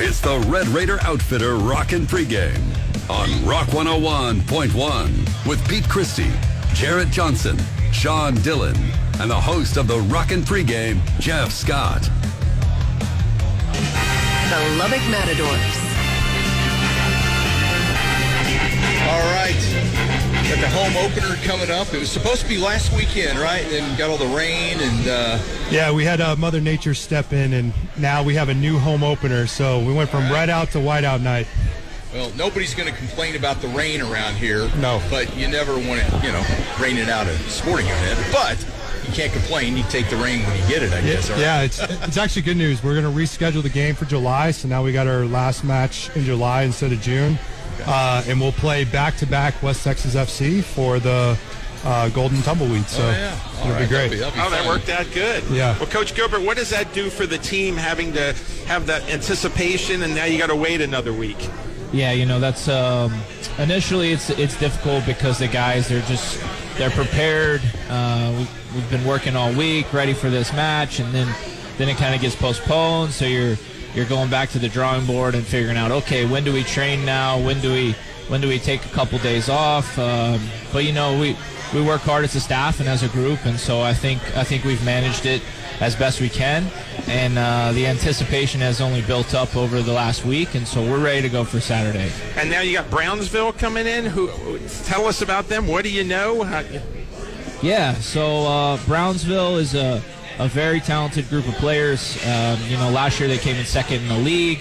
It's the Red Raider Outfitter Rockin' Pregame on Rock 101.1 with Pete Christy, Jarret Johnson, Sean Dillon, and the host of the Rockin' Pregame, Jeff Scott. The Lubbock Matadors. Right. Home opener coming up. It was supposed to be last weekend, right? And then got all the rain and. Uh, yeah, we had uh, Mother Nature step in, and now we have a new home opener. So we went from red out to white out night. Well, nobody's going to complain about the rain around here. No. But you never want to, you know, rain it out a sporting event. But you can't complain. You take the rain when you get it, I guess. Yeah, yeah it's it's actually good news. We're going to reschedule the game for July, so now we got our last match in July instead of June, okay. uh, and we'll play back to back West Texas FC for the uh, Golden Tumbleweed. So oh, yeah. it'll right. be great. That'll be, that'll be oh, that worked out good. Yeah. Well, Coach Gilbert, what does that do for the team having to have that anticipation, and now you got to wait another week? Yeah, you know that's um, initially it's it's difficult because the guys they're just they're prepared. Uh, we've, we've been working all week, ready for this match, and then then it kind of gets postponed. So you're you're going back to the drawing board and figuring out okay when do we train now? When do we when do we take a couple days off? Um, but you know we we work hard as a staff and as a group, and so I think I think we've managed it as best we can. And uh, the anticipation has only built up over the last week, and so we're ready to go for Saturday. And now you got Brownsville coming in. Who tell us about them? What do you know? How, yeah, so uh, Brownsville is a, a very talented group of players. Um, you know, last year they came in second in the league.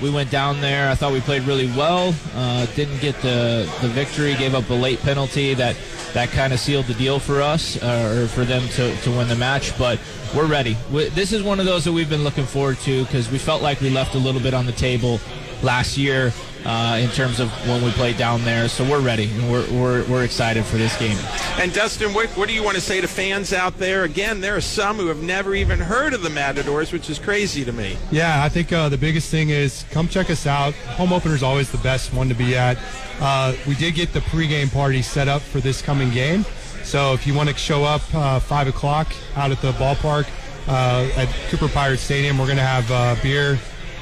We went down there. I thought we played really well. Uh, didn't get the, the victory. Gave up a late penalty that that kind of sealed the deal for us uh, or for them to, to win the match. But we're ready. We, this is one of those that we've been looking forward to because we felt like we left a little bit on the table last year uh, in terms of when we play down there. So we're ready. We're, we're, we're excited for this game. And Dustin, what, what do you want to say to fans out there? Again, there are some who have never even heard of the Matadors, which is crazy to me. Yeah, I think uh, the biggest thing is come check us out. Home opener is always the best one to be at. Uh, we did get the pregame party set up for this coming game. So if you want to show up uh, 5 o'clock out at the ballpark uh, at Cooper Pirate Stadium, we're going to have uh, beer,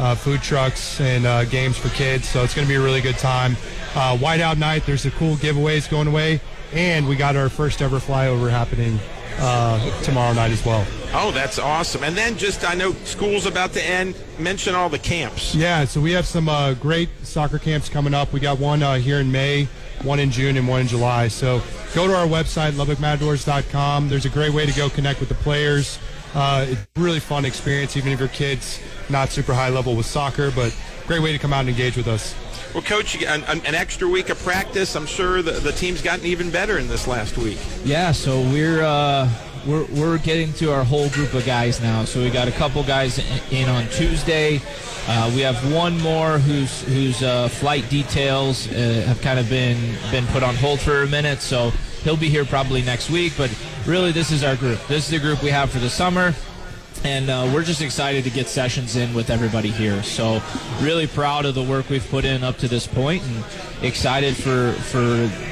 uh, food trucks, and uh, games for kids. So it's going to be a really good time. Uh, Whiteout night, there's a cool giveaways going away, and we got our first ever flyover happening uh, tomorrow night as well. Oh, that's awesome. And then just, I know school's about to end. Mention all the camps. Yeah, so we have some uh, great soccer camps coming up. We got one uh, here in May, one in June, and one in July. So go to our website, lubbockmatadors.com. There's a great way to go connect with the players. Uh, a really fun experience, even if your kid's not super high level with soccer, but great way to come out and engage with us. Well, Coach, an, an, extra week of practice. I'm sure the, the team's gotten even better in this last week. Yeah, so we're uh, we're we're getting to our whole group of guys now. So we got a couple guys in on Tuesday. Uh, we have one more whose whose uh, flight details uh, have kind of been been put on hold for a minute. So he'll be here probably next week. But really, this is our group. This is the group we have for the summer and uh, we're just excited to get sessions in with everybody here. So, really proud of the work we've put in up to this point, and excited for for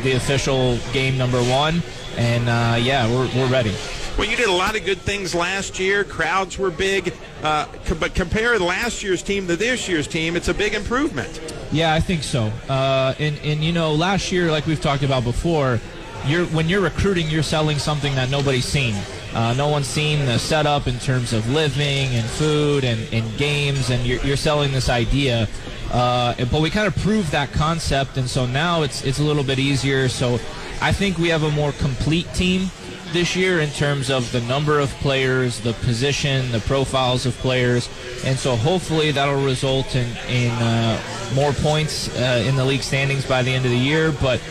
the official game number one. And uh, yeah, we're we're ready. Well, you did a lot of good things last year. Crowds were big, uh, but compare last year's team to this year's team, it's a big improvement. Yeah, I think so. Uh, and and you know, last year, like we've talked about before, you're when you're recruiting, you're selling something that nobody's seen. Uh, no one's seen the setup in terms of living and food and, and games, and you're, you're selling this idea. Uh, but we kind of proved that concept, and so now it's it's a little bit easier. So I think we have a more complete team this year in terms of the number of players, the position, the profiles of players, and so hopefully that'll result in in uh, more points uh, in the league standings by the end of the year. But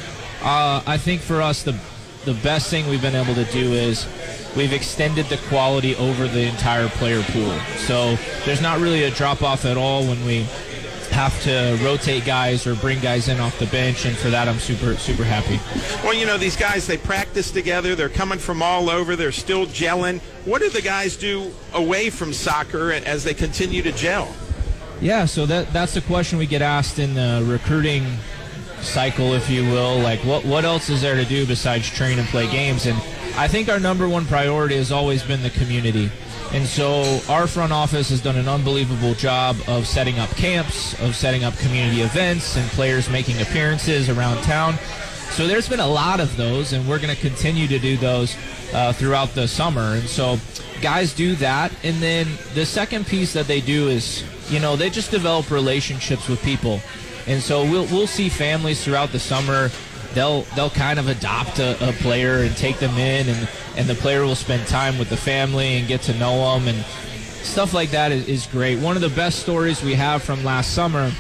uh, I think for us the the best thing we've been able to do is we've extended the quality over the entire player pool. So there's not really a drop off at all when we have to rotate guys or bring guys in off the bench, and for that I'm super super happy. Well, you know these guys they practice together. They're coming from all over. They're still gelling. What do the guys do away from soccer as they continue to gel? Yeah, so that that's the question we get asked in the recruiting cycle, if you will. Like, what what else is there to do besides train and play games? And I think our number one priority has always been the community. And so our front office has done an unbelievable job of setting up camps, of setting up community events, and players making appearances around town. So there's been a lot of those, and we're going to continue to do those uh, throughout the summer. And so guys do that. And then the second piece that they do is, you know, they just develop relationships with people. And so we'll, we'll see families throughout the summer. They'll they'll kind of adopt a, a, player and take them in, and and the player will spend time with the family and get to know them, and stuff like that is, is great. One of the best stories we have from last summer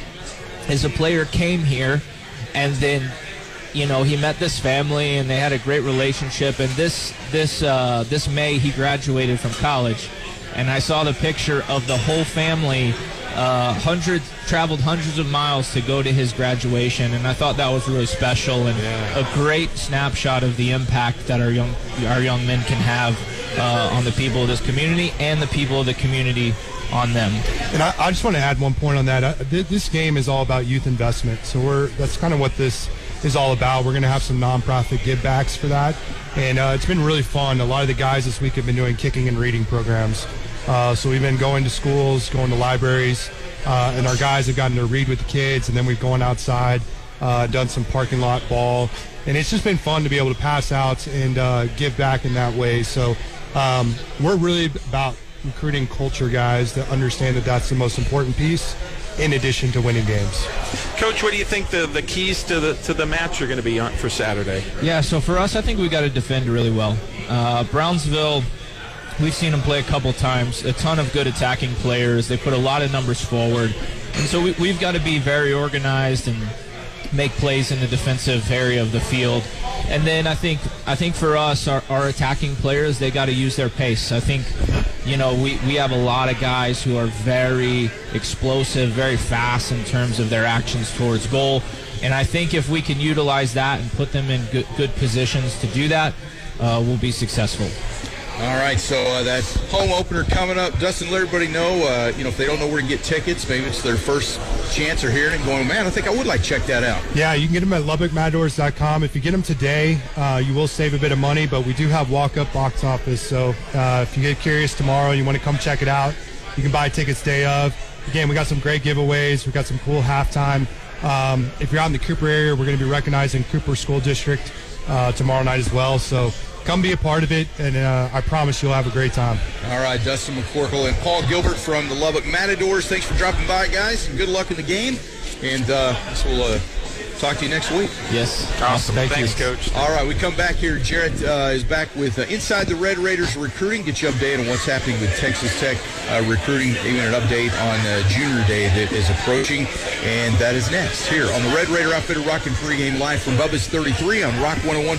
is a player came here, and then you know he met this family and they had a great relationship, and this this uh, this May he graduated from college, and I saw the picture of the whole family uh, hundreds traveled hundreds of miles to go to his graduation, and I thought that was really special and yeah. a great snapshot of the impact that our young our young men can have uh, on the people of this community and the people of the community on them. And I, I just want to add one point on that. Uh, th- this game is all about youth investment, so we're that's kind of what this is all about. We're going to have some nonprofit givebacks for that, and uh, it's been really fun. A lot of the guys this week have been doing kicking and reading programs. Uh, so we've been going to schools, going to libraries, uh, and our guys have gotten to read with the kids, and then we've gone outside, uh, done some parking lot ball, and it's just been fun to be able to pass out and uh, give back in that way. So um, we're really about recruiting culture guys that understand that that's the most important piece in addition to winning games. Coach, what do you think the, the keys to the to the match are going to be on for Saturday? Yeah, so for us, I think we got to defend really well. Uh, Brownsville We've seen them play a couple times. A ton of good attacking players. They put a lot of numbers forward, and so we, we've got to be very organized and make plays in the defensive area of the field. And then I think I think for us, our, our attacking players, they got to use their pace. I think, you know, we, we have a lot of guys who are very explosive, very fast in terms of their actions towards goal. And I think if we can utilize that and put them in good, good positions to do that, uh, we'll be successful. All right, so uh, that home opener coming up. Dustin, let everybody know, uh, you know, if they don't know where to get tickets, maybe it's their first chance of hearing it going, man, I think I would like check that out. Yeah, you can get them at LubbockMatadors.com. If you get them today, uh, you will save a bit of money, but we do have walk-up box office. So uh, if you get curious tomorrow, and you want to come check it out, you can buy tickets day of. Again, we got some great giveaways. We got some cool halftime. Um, if you're out in the Cooper area, we're going to be recognizing Cooper School District uh, tomorrow night as well. So come be a part of it, and uh, I promise you'll have a great time. All right, Dustin McCorkle and Paul Gilbert from the Lubbock Matadors. Thanks for dropping by, guys, and good luck in the game. And uh, we'll uh, talk to you next week. Yes. Awesome. Thank Thanks, you. Coach. All right, we come back here. Jarret uh, is back with uh, Inside the Red Raiders recruiting. Get you updated on what's happening with Texas Tech uh, recruiting. Even an update on uh, Junior Day that is approaching. And that is next here on the Red Raider Outfitter Rockin' Game live from Bubba's 33 on Rock 101.